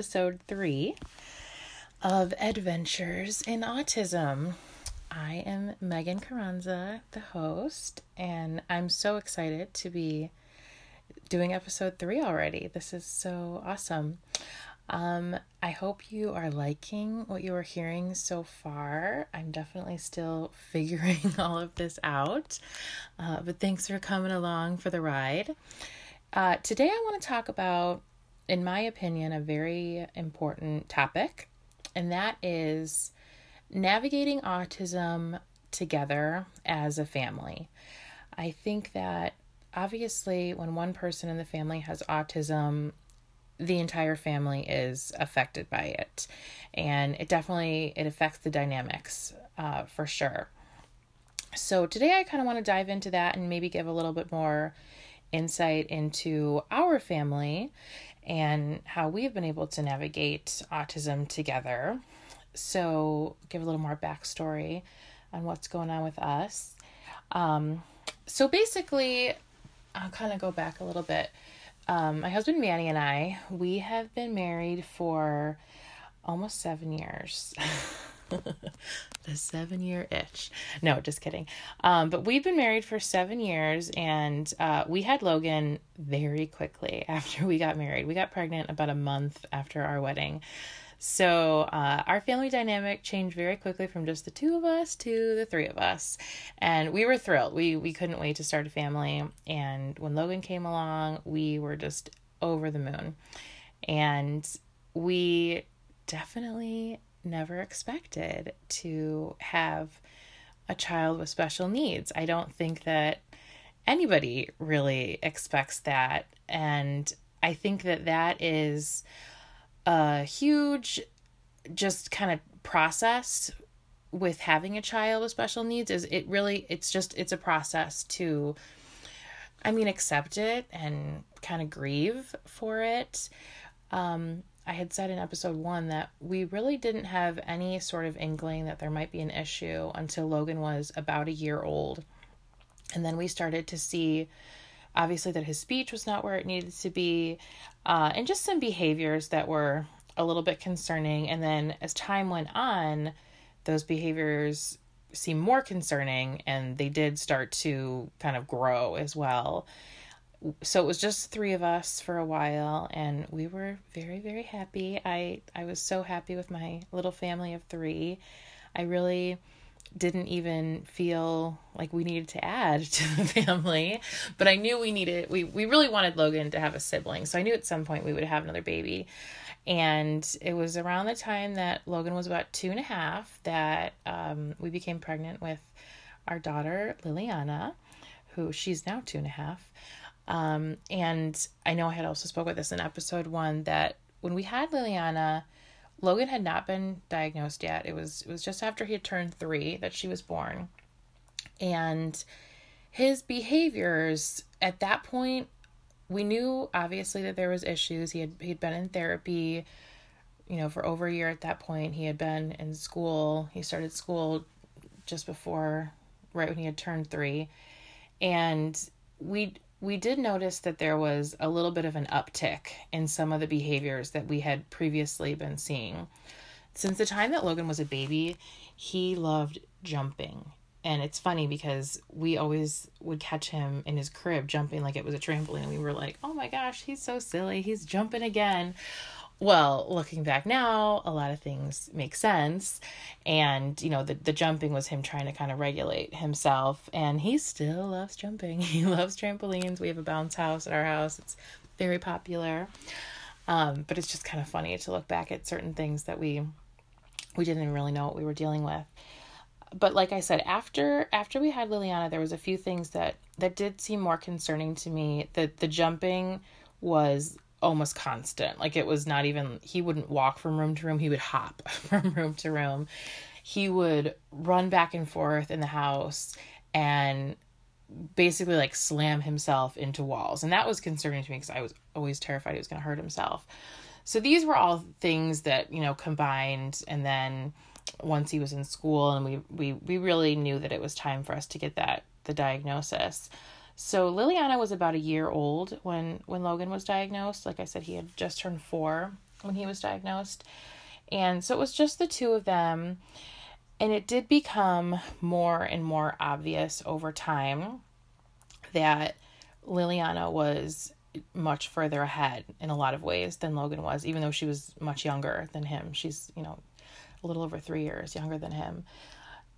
episode three of Adventures in Autism. I am Megan Carranza, the host, and I'm so excited to be doing episode three already. This is so awesome. Um, I hope you are liking what you are hearing so far. I'm definitely still figuring all of this out, uh, but thanks for coming along for the ride. Uh, today, I want to talk about, in my opinion, a very important topic, and that is navigating autism together as a family. I think that obviously, when one person in the family has autism, the entire family is affected by it and it definitely it affects the dynamics uh, for sure so today i kind of want to dive into that and maybe give a little bit more insight into our family and how we've been able to navigate autism together. So, give a little more backstory on what's going on with us. Um, so, basically, I'll kind of go back a little bit. Um, my husband Manny and I, we have been married for almost seven years. the seven year itch. No, just kidding. Um, but we've been married for seven years and uh, we had Logan very quickly after we got married. We got pregnant about a month after our wedding. So uh, our family dynamic changed very quickly from just the two of us to the three of us, and we were thrilled. We we couldn't wait to start a family. And when Logan came along, we were just over the moon, and we definitely never expected to have a child with special needs. I don't think that anybody really expects that. And I think that that is a huge, just kind of process with having a child with special needs is it really it's just it's a process to i mean accept it and kind of grieve for it um I had said in episode one that we really didn't have any sort of inkling that there might be an issue until Logan was about a year old. And then we started to see, obviously, that his speech was not where it needed to be, uh, and just some behaviors that were a little bit concerning. And then as time went on, those behaviors seemed more concerning and they did start to kind of grow as well so it was just three of us for a while and we were very very happy. I i was so happy with my little family of three. I really didn't even feel like we needed to add to the family but i knew we needed we we really wanted logan to have a sibling so i knew at some point we would have another baby. And it was around the time that logan was about two and a half that um, we became pregnant with our daughter liliana who she's now two and a half um, and I know I had also spoke with this in episode one that when we had Liliana, Logan had not been diagnosed yet. It was it was just after he had turned three that she was born, and his behaviors at that point, we knew obviously that there was issues. He had he'd been in therapy, you know, for over a year at that point. He had been in school. He started school just before, right when he had turned three, and we we did notice that there was a little bit of an uptick in some of the behaviors that we had previously been seeing. Since the time that Logan was a baby, he loved jumping. And it's funny because we always would catch him in his crib jumping like it was a trampoline. And we were like, oh my gosh, he's so silly. He's jumping again well, looking back now, a lot of things make sense. And, you know, the, the jumping was him trying to kind of regulate himself. And he still loves jumping. He loves trampolines. We have a bounce house at our house, it's very popular. Um, but it's just kind of funny to look back at certain things that we we didn't really know what we were dealing with. But like I said, after after we had Liliana, there was a few things that that did seem more concerning to me. The the jumping was almost constant. Like it was not even, he wouldn't walk from room to room, he would hop from room to room. He would run back and forth in the house and basically like slam himself into walls. And that was concerning to me because I was always terrified he was going to hurt himself. So these were all things that, you know, combined and then once he was in school and we we we really knew that it was time for us to get that the diagnosis. So Liliana was about a year old when when Logan was diagnosed. Like I said, he had just turned four when he was diagnosed, and so it was just the two of them. And it did become more and more obvious over time that Liliana was much further ahead in a lot of ways than Logan was, even though she was much younger than him. She's, you know, a little over three years younger than him.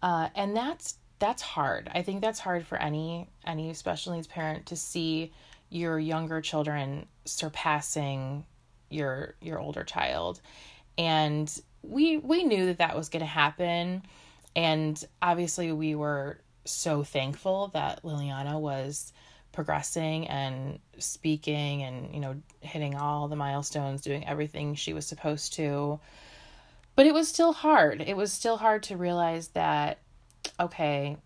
Uh, and that's that's hard. I think that's hard for any any special needs parent to see your younger children surpassing your your older child. And we we knew that that was going to happen and obviously we were so thankful that Liliana was progressing and speaking and you know hitting all the milestones doing everything she was supposed to but it was still hard it was still hard to realize that okay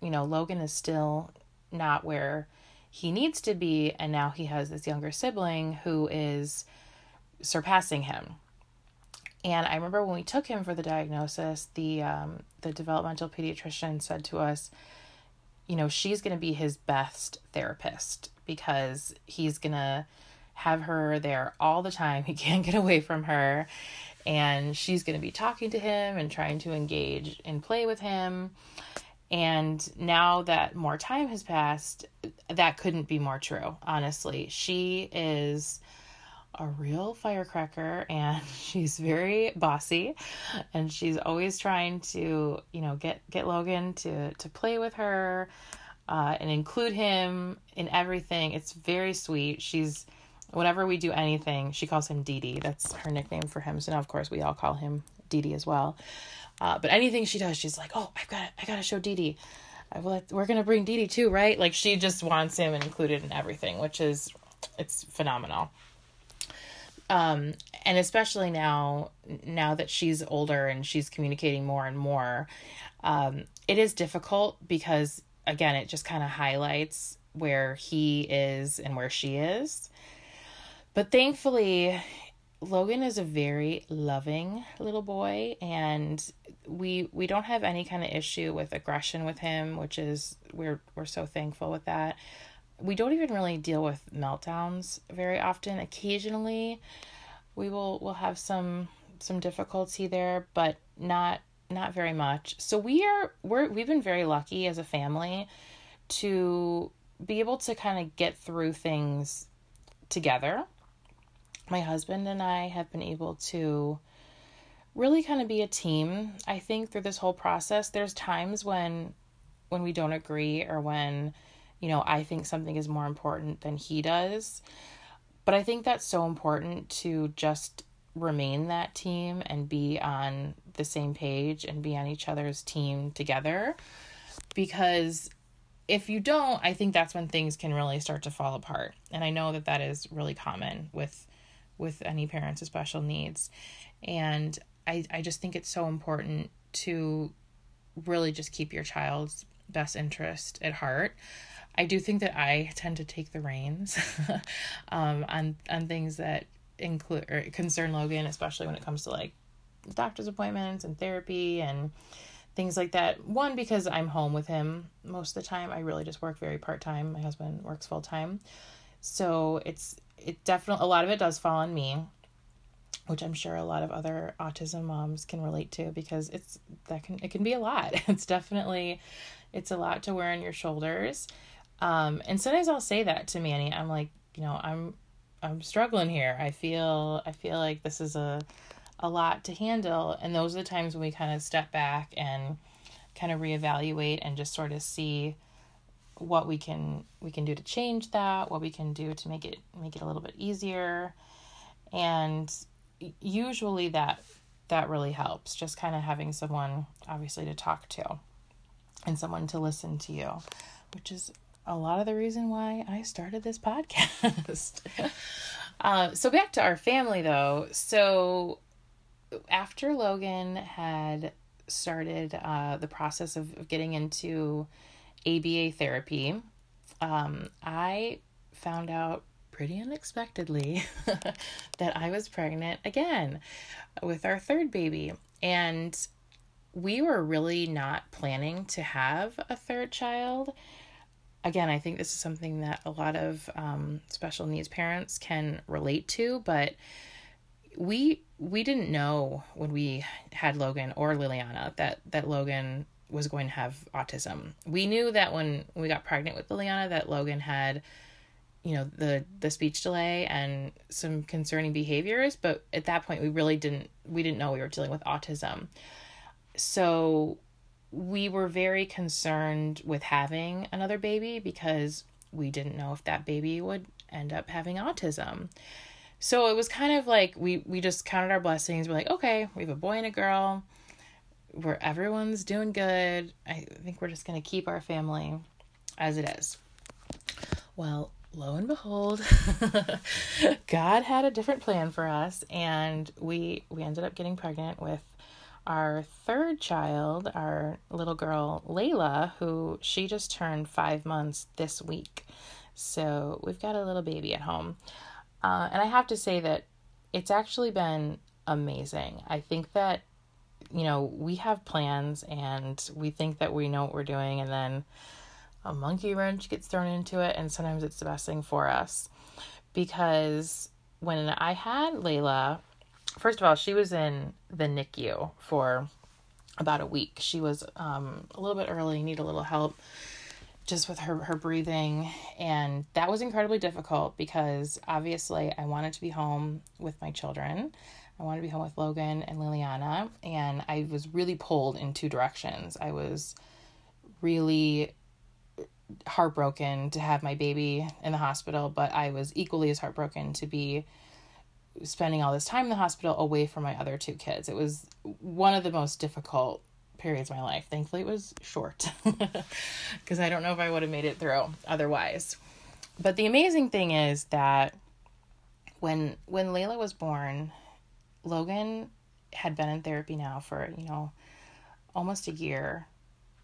you know Logan is still not where he needs to be and now he has this younger sibling who is surpassing him. And I remember when we took him for the diagnosis, the um, the developmental pediatrician said to us, you know, she's going to be his best therapist because he's going to have her there all the time. He can't get away from her. And she's going to be talking to him and trying to engage and play with him. And now that more time has passed, that couldn't be more true, honestly. She is a real firecracker and she's very bossy and she's always trying to you know get get logan to to play with her uh, and include him in everything it's very sweet she's whenever we do anything she calls him Dee Dee. that's her nickname for him so now of course we all call him Dee Dee as well uh, but anything she does she's like oh i've got i gotta show Dee Dee. we're gonna bring Dee too right like she just wants him included in everything which is it's phenomenal um, and especially now, now that she's older and she's communicating more and more, um, it is difficult because again, it just kind of highlights where he is and where she is. But thankfully, Logan is a very loving little boy and we we don't have any kind of issue with aggression with him, which is we're we're so thankful with that we don't even really deal with meltdowns very often. Occasionally, we will will have some some difficulty there, but not not very much. So we are we're we've been very lucky as a family to be able to kind of get through things together. My husband and I have been able to really kind of be a team. I think through this whole process, there's times when when we don't agree or when you know, I think something is more important than he does. But I think that's so important to just remain that team and be on the same page and be on each other's team together because if you don't i think that's when things can really start to fall apart and i know that that is really common with with any parents with special needs and i i just think it's so important to really just keep your child's best interest at heart I do think that I tend to take the reins um, on on things that include or concern Logan, especially when it comes to like doctor's appointments and therapy and things like that. One because I'm home with him most of the time. I really just work very part time. My husband works full time, so it's it definitely a lot of it does fall on me which I'm sure a lot of other autism moms can relate to because it's that can it can be a lot. It's definitely it's a lot to wear on your shoulders. Um, and sometimes I'll say that to Manny. I'm like, you know, I'm I'm struggling here. I feel I feel like this is a a lot to handle, and those are the times when we kind of step back and kind of reevaluate and just sort of see what we can we can do to change that, what we can do to make it make it a little bit easier. And usually that that really helps just kind of having someone obviously to talk to and someone to listen to you, which is a lot of the reason why I started this podcast. uh, so back to our family though. So after Logan had started uh, the process of, of getting into ABA therapy, um, I found out pretty unexpectedly that I was pregnant again with our third baby. And we were really not planning to have a third child again, I think this is something that a lot of um, special needs parents can relate to, but we we didn't know when we had Logan or Liliana that that Logan was going to have autism. We knew that when we got pregnant with Liliana that Logan had you know the the speech delay and some concerning behaviors, but at that point we really didn't we didn't know we were dealing with autism. So we were very concerned with having another baby because we didn't know if that baby would end up having autism. So it was kind of like we we just counted our blessings. We're like, okay, we have a boy and a girl. Where everyone's doing good. I think we're just gonna keep our family as it is. Well, lo and behold, God had a different plan for us, and we we ended up getting pregnant with our third child, our little girl Layla, who she just turned five months this week. So we've got a little baby at home. Uh, and I have to say that it's actually been amazing. I think that, you know, we have plans and we think that we know what we're doing, and then a monkey wrench gets thrown into it, and sometimes it's the best thing for us. Because when I had Layla, first of all, she was in the NICU for about a week. She was um, a little bit early, need a little help just with her her breathing and that was incredibly difficult because obviously I wanted to be home with my children. I wanted to be home with Logan and Liliana and I was really pulled in two directions. I was really heartbroken to have my baby in the hospital, but I was equally as heartbroken to be spending all this time in the hospital away from my other two kids. It was one of the most difficult periods of my life. Thankfully, it was short because I don't know if I would have made it through otherwise. But the amazing thing is that when when Layla was born, Logan had been in therapy now for, you know, almost a year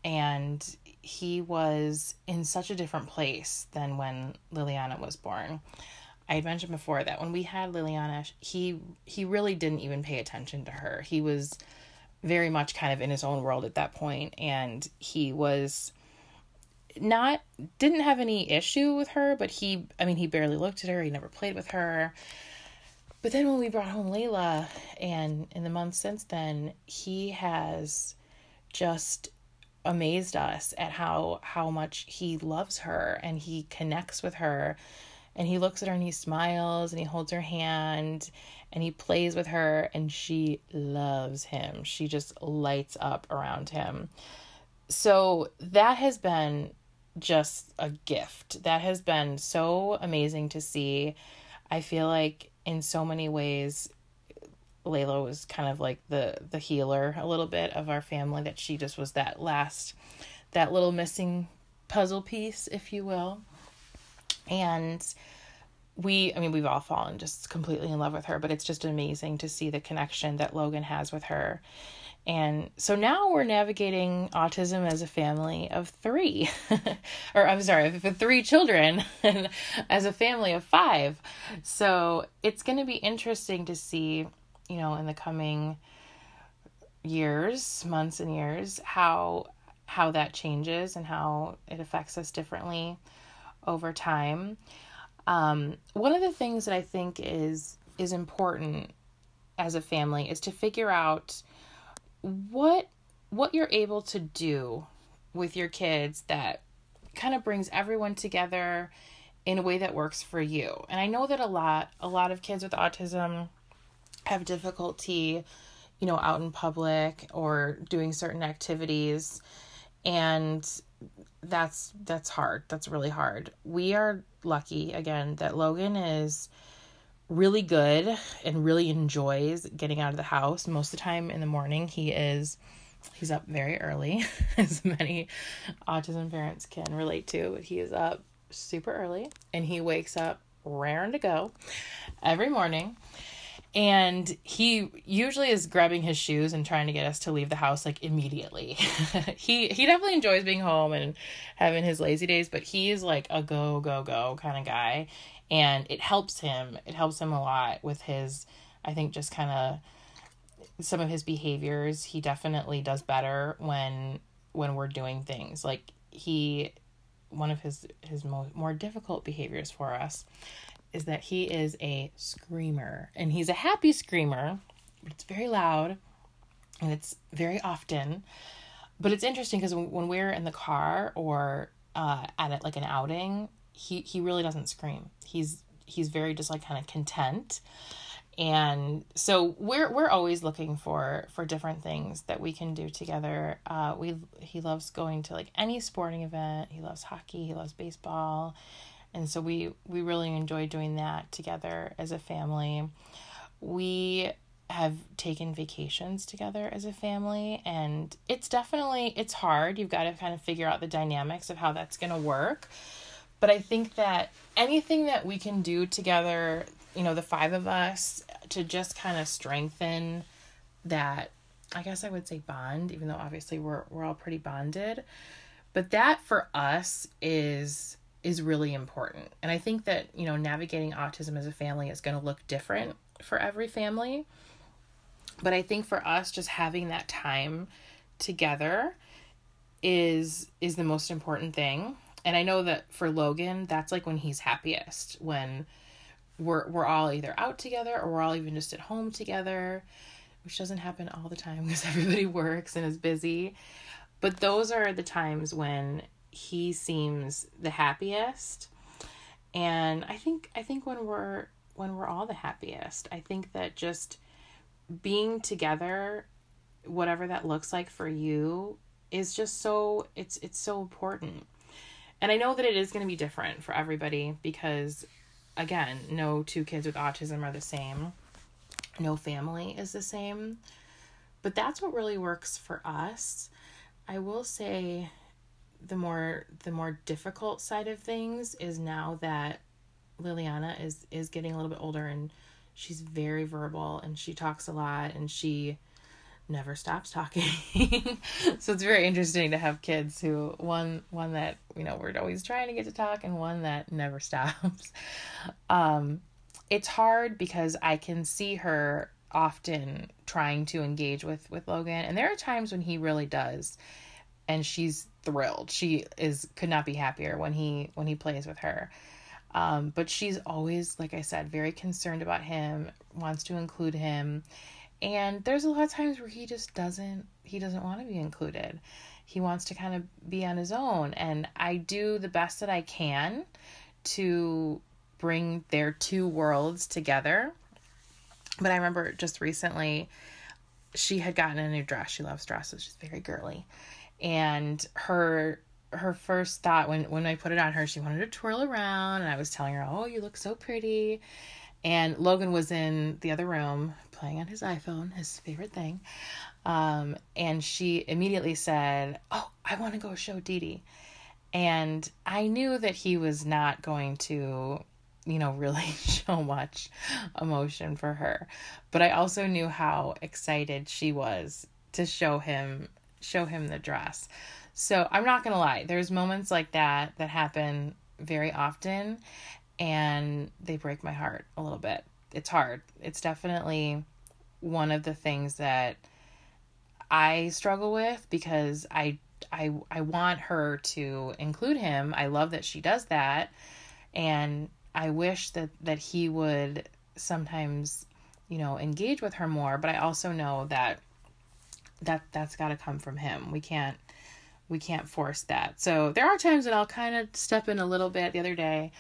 and he was in such a different place than when Liliana was born. I had mentioned before that when we had Liliana, he he really didn't even pay attention to her. He was very much kind of in his own world at that point and he was not didn't have any issue with her, but he I mean he barely looked at her, he never played with her. But then when we brought home Layla and in the months since then, he has just amazed us at how how much he loves her and he connects with her and he looks at her and he smiles and he holds her hand and he plays with her and she loves him. She just lights up around him. So that has been just a gift. That has been so amazing to see. I feel like in so many ways Layla was kind of like the the healer a little bit of our family that she just was that last that little missing puzzle piece if you will. And we i mean we've all fallen just completely in love with her but it's just amazing to see the connection that logan has with her and so now we're navigating autism as a family of three or i'm sorry for three children and as a family of five so it's going to be interesting to see you know in the coming years months and years how how that changes and how it affects us differently over time. Um, one of the things that I think is is important as a family is to figure out what what you're able to do with your kids that kind of brings everyone together in a way that works for you. And I know that a lot a lot of kids with autism have difficulty, you know, out in public or doing certain activities and that's that's hard. That's really hard. We are lucky again that Logan is really good and really enjoys getting out of the house. Most of the time in the morning he is he's up very early as many autism parents can relate to, but he is up super early and he wakes up raring to go every morning and he usually is grabbing his shoes and trying to get us to leave the house like immediately. he he definitely enjoys being home and having his lazy days, but he is like a go go go kind of guy and it helps him. It helps him a lot with his I think just kind of some of his behaviors. He definitely does better when when we're doing things. Like he one of his his mo- more difficult behaviors for us is that he is a screamer and he's a happy screamer but it's very loud and it's very often but it's interesting because when we're in the car or uh, at like an outing he he really doesn't scream. He's he's very just like kind of content. And so we're we're always looking for for different things that we can do together. Uh we he loves going to like any sporting event. He loves hockey. He loves baseball. And so we we really enjoy doing that together as a family. We have taken vacations together as a family and it's definitely it's hard. You've got to kind of figure out the dynamics of how that's going to work but i think that anything that we can do together you know the five of us to just kind of strengthen that I guess I would say bond, even though obviously we're we're all pretty bonded. But that for us is is really important. And I think that, you know, navigating autism as a family is going to look different for every family. But I think for us just having that time together is is the most important thing. And I know that for Logan, that's like when he's happiest, when we're we're all either out together or we're all even just at home together, which doesn't happen all the time because everybody works and is busy. But those are the times when he seems the happiest. And I think I think when we're when we're all the happiest, I think that just being together whatever that looks like for you is just so it's it's so important. And I know that it is going to be different for everybody because again, no two kids with autism are the same. No family is the same. But that's what really works for us. I will say the more the more difficult side of things is now that Liliana is is getting a little bit older and she's very verbal and she talks a lot and she never stops talking. so it's very interesting to have kids who one one that you know we're always trying to get to talk and one that never stops. Um, it's hard because I can see her often trying to engage with with Logan, and there are times when he really does, and she's thrilled. She is could not be happier when he when he plays with her. Um, but she's always, like I said, very concerned about him, wants to include him and there's a lot of times where he just doesn't he doesn't want to be included. He wants to kind of be on his own and I do the best that I can to bring their two worlds together. But I remember just recently she had gotten a new dress. She loves dresses. She's very girly. And her her first thought when when I put it on her, she wanted to twirl around and I was telling her, "Oh, you look so pretty." And Logan was in the other room playing on his iPhone, his favorite thing. Um, and she immediately said, Oh, I want to go show Dee Dee. And I knew that he was not going to, you know, really show much emotion for her. But I also knew how excited she was to show him show him the dress. So I'm not gonna lie, there's moments like that that happen very often and they break my heart a little bit. It's hard. It's definitely one of the things that I struggle with because I I I want her to include him. I love that she does that and I wish that that he would sometimes, you know, engage with her more, but I also know that that that's got to come from him. We can't we can't force that. So there are times that I'll kind of step in a little bit. The other day,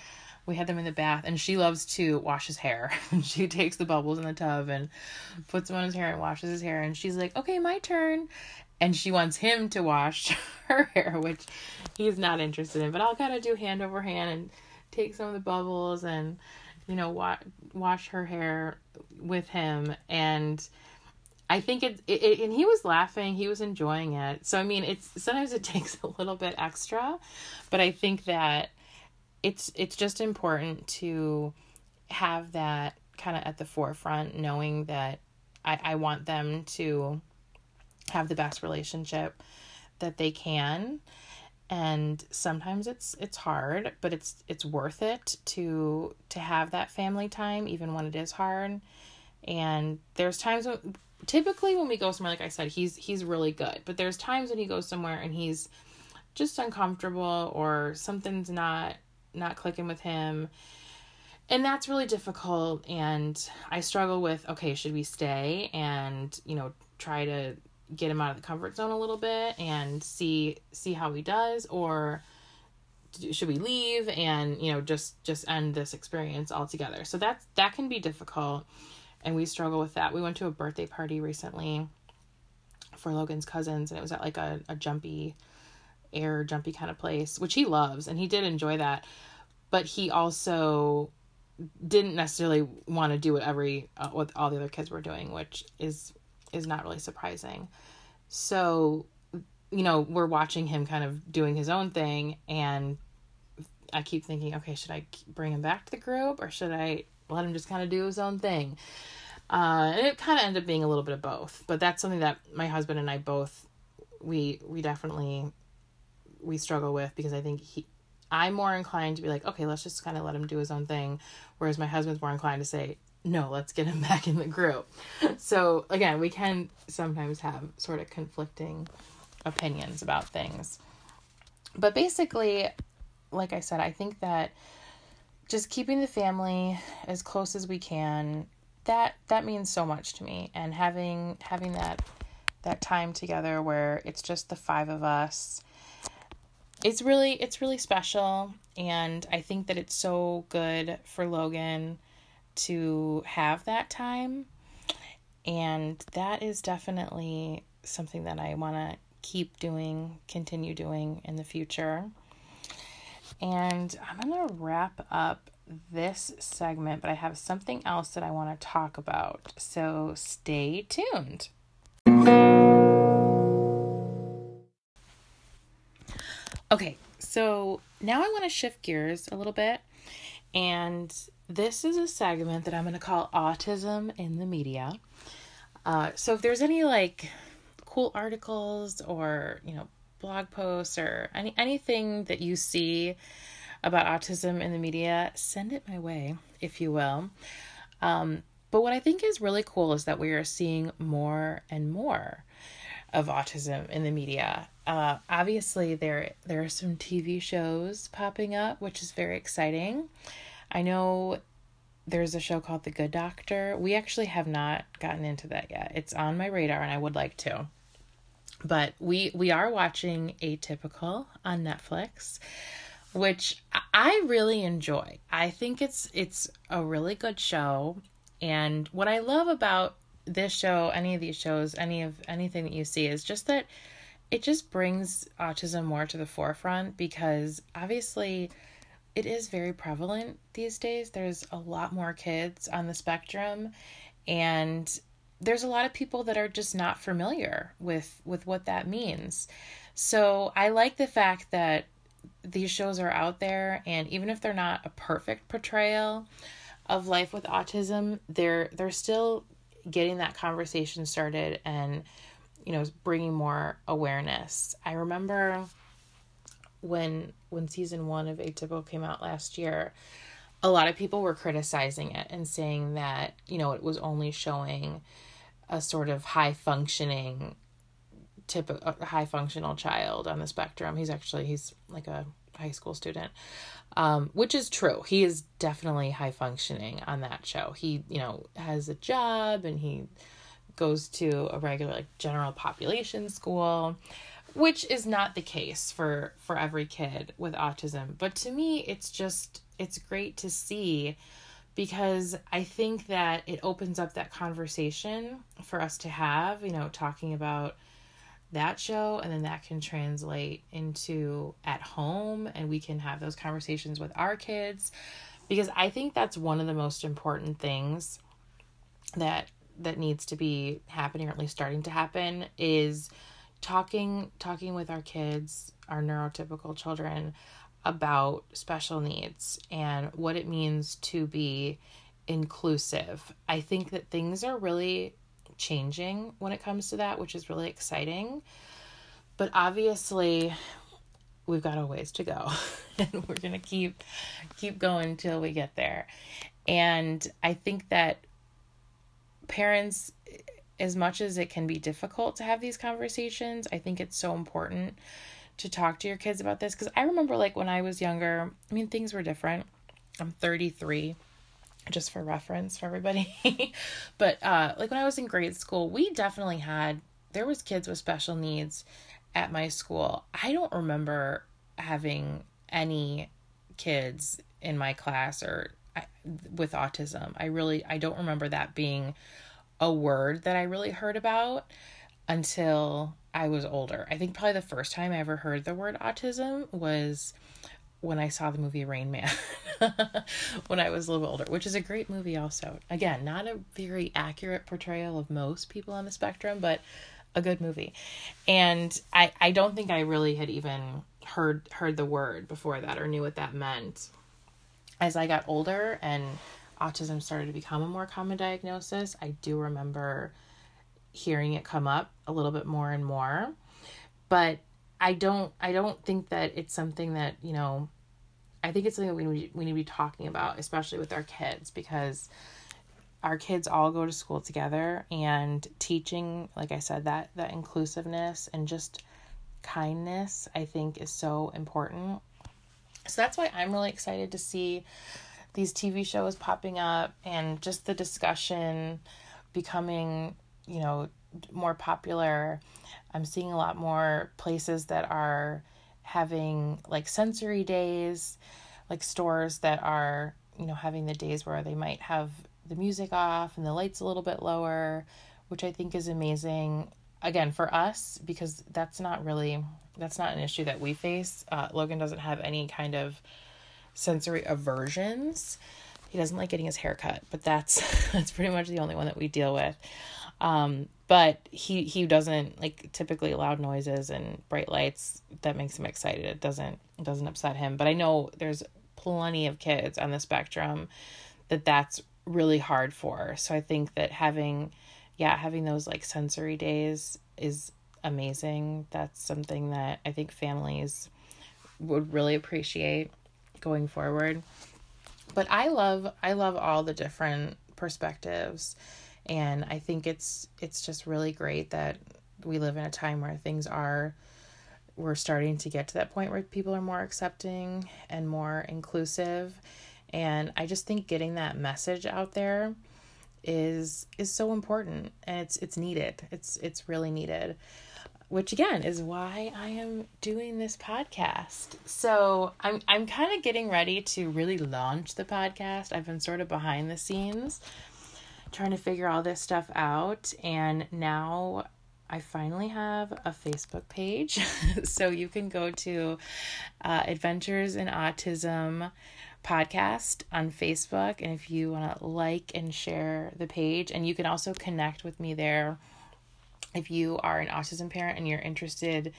we had them in the bath and she loves to wash his hair. She takes the bubbles in the tub and puts them on his hair and washes his hair and she's like okay my turn. And she wants him to wash her hair which he's not interested in but i'll kind of do hand over hand and take some of the bubbles and you know wa- wash her hair with him. And I think it, it, it, and he was laughing, he was enjoying it. So I mean, it's sometimes it takes a little bit extra, but I think that it's it's just important to have that kind of at the forefront knowing that I, I want them to have the best relationship that they can. And sometimes it's it's hard but it's it's worth it to to have that family time even when it is hard. And there's times when typically when we go somewhere like i said he's he's really good but there's times when he goes somewhere and he's just uncomfortable or something's not not clicking with him. And that's really difficult and i struggle with okay should we stay and you know try to get him out of the comfort zone a little bit and see see how he does or should we leave and you know just just end this experience altogether? So that's that can be difficult and we struggle with that. We went to a birthday party recently for logan's cousins and it was at like a, a jumpy air jumpy kind of place which he loves and he did enjoy that. But he also didn't necessarily want to do what every uh, what all the other kids were doing which is is not really surprising. So you know we're watching him kind of doing his own thing and i keep thinking okay should i bring him back to the group or should i let him just kind of do his own thing? Uh, and it kind of ended up being a little bit of both but that's something that my husband and i both we we definitely we struggle with because i think he i'm more inclined to be like okay let's just kind of let him do his own thing. Whereas my husband's more inclined to say no let's get him back in the group. So again we can sometimes have sort of conflicting opinions about things. But basically like i said i think that just keeping the family as close as we can that that means so much to me. And having having that that time together where it's just the five of us it's really it's really special and i think that it's so good for logan to have that time and that is definitely something that i want to keep doing continue doing in the future and i'm going to wrap up this segment, but I have something else that I want to talk about. So stay tuned. Okay, so now I want to shift gears a little bit. And this is a segment that I'm going to call Autism in the Media. Uh, so if there's any like cool articles or, you know, blog posts or any anything that you see about autism in the media, send it my way, if you will. Um, but what I think is really cool is that we are seeing more and more of autism in the media. Uh, obviously, there there are some TV shows popping up, which is very exciting. I know there's a show called The Good Doctor. We actually have not gotten into that yet. It's on my radar, and I would like to. But we we are watching Atypical on Netflix which I really enjoy. I think it's it's a really good show and what I love about this show, any of these shows, any of anything that you see is just that it just brings autism more to the forefront because obviously it is very prevalent these days. There's a lot more kids on the spectrum and there's a lot of people that are just not familiar with with what that means. So I like the fact that these shows are out there and even if they're not a perfect portrayal of life with autism they're they're still getting that conversation started and you know bringing more awareness i remember when when season 1 of atypical came out last year a lot of people were criticizing it and saying that you know it was only showing a sort of high functioning typical high functional child on the spectrum. He's actually he's like a high school student, um, which is true. He is definitely high functioning on that show. He you know has a job and he goes to a regular like general population school which is not the case for for every kid with autism. But to me it's just it's great to see because i think that it opens up that conversation for us to have you know talking about that show and then that can translate into at home and we can have those conversations with our kids. Because I think that's one of the most important things that that needs to be happening or at least starting to happen is talking talking with our kids, our neurotypical children about special needs and what it means to be inclusive. I think that things are really changing when it comes to that, which is really exciting. But obviously, we've got a ways to go and we're going to keep keep going till we get there. And I think that parents as much as it can be difficult to have these conversations, I think it's so important to talk to your kids about this because I remember like when I was younger, I mean things were different. I'm 33 just for reference for everybody. but uh like when I was in grade school, we definitely had there was kids with special needs at my school. I don't remember having any kids in my class or with autism. I really I don't remember that being a word that I really heard about until I was older. I think probably the first time I ever heard the word autism was when I saw the movie Rain Man when I was a little older, which is a great movie also. Again, not a very accurate portrayal of most people on the spectrum, but a good movie. And I I don't think I really had even heard heard the word before that or knew what that meant. As I got older and autism started to become a more common diagnosis, I do remember hearing it come up a little bit more and more. But I don't I don't think that it's something that, you know, I think it's something that we need, we need to be talking about, especially with our kids, because our kids all go to school together and teaching, like I said, that that inclusiveness and just kindness, I think is so important. So that's why I'm really excited to see these TV shows popping up and just the discussion becoming, you know, more popular. I'm seeing a lot more places that are having like sensory days, like stores that are, you know, having the days where they might have the music off and the lights a little bit lower, which I think is amazing. Again, for us, because that's not really that's not an issue that we face. Uh, Logan doesn't have any kind of sensory aversions. He doesn't like getting his hair cut, but that's that's pretty much the only one that we deal with. Um, but he he doesn't like typically loud noises and bright lights that makes him excited. It doesn't it doesn't upset him. But I know there's plenty of kids on the spectrum that that's really hard for. So I think that having yeah, having those like sensory days is amazing. That's something that I think families would really appreciate going forward. But I love I love all the different perspectives and I think it's it's just really great that we live in a time where things are we're starting to get to that point where people are more accepting and more inclusive and I just think getting that message out there is is so important and it's it's needed. It's it's really needed which again is why I am doing this podcast. So I'm I'm kind of getting ready to really launch the podcast. I've been sort of behind the scenes trying to figure all this stuff out and now I finally have a Facebook page. so you can go to uh, Adventures in Autism podcast on Facebook and if you want to like and share the page and you can also connect with me there if you are an autism parent and you're interested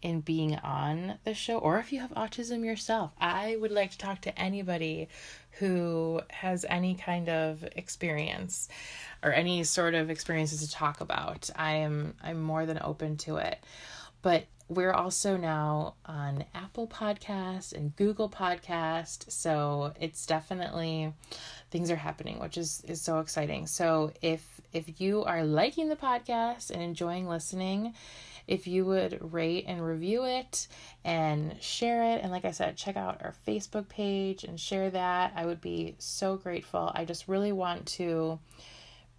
in being on the show, or if you have autism yourself, I would like to talk to anybody who has any kind of experience or any sort of experiences to talk about. I am I'm more than open to it. But we're also now on Apple Podcast and Google Podcast, so it's definitely things are happening, which is is so exciting. So if if you are liking the podcast and enjoying listening, if you would rate and review it and share it and like I said, check out our Facebook page and share that, I would be so grateful. I just really want to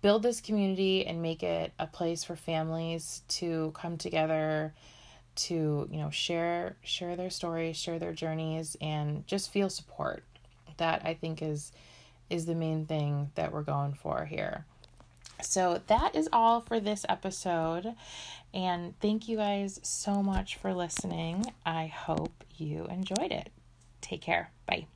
build this community and make it a place for families to come together to you know share share their stories share their journeys and just feel support. That i think is is the main thing that we're going for here. So that is all for this episode and thank you guys so much for listening. I hope you enjoyed it. Take care. Bye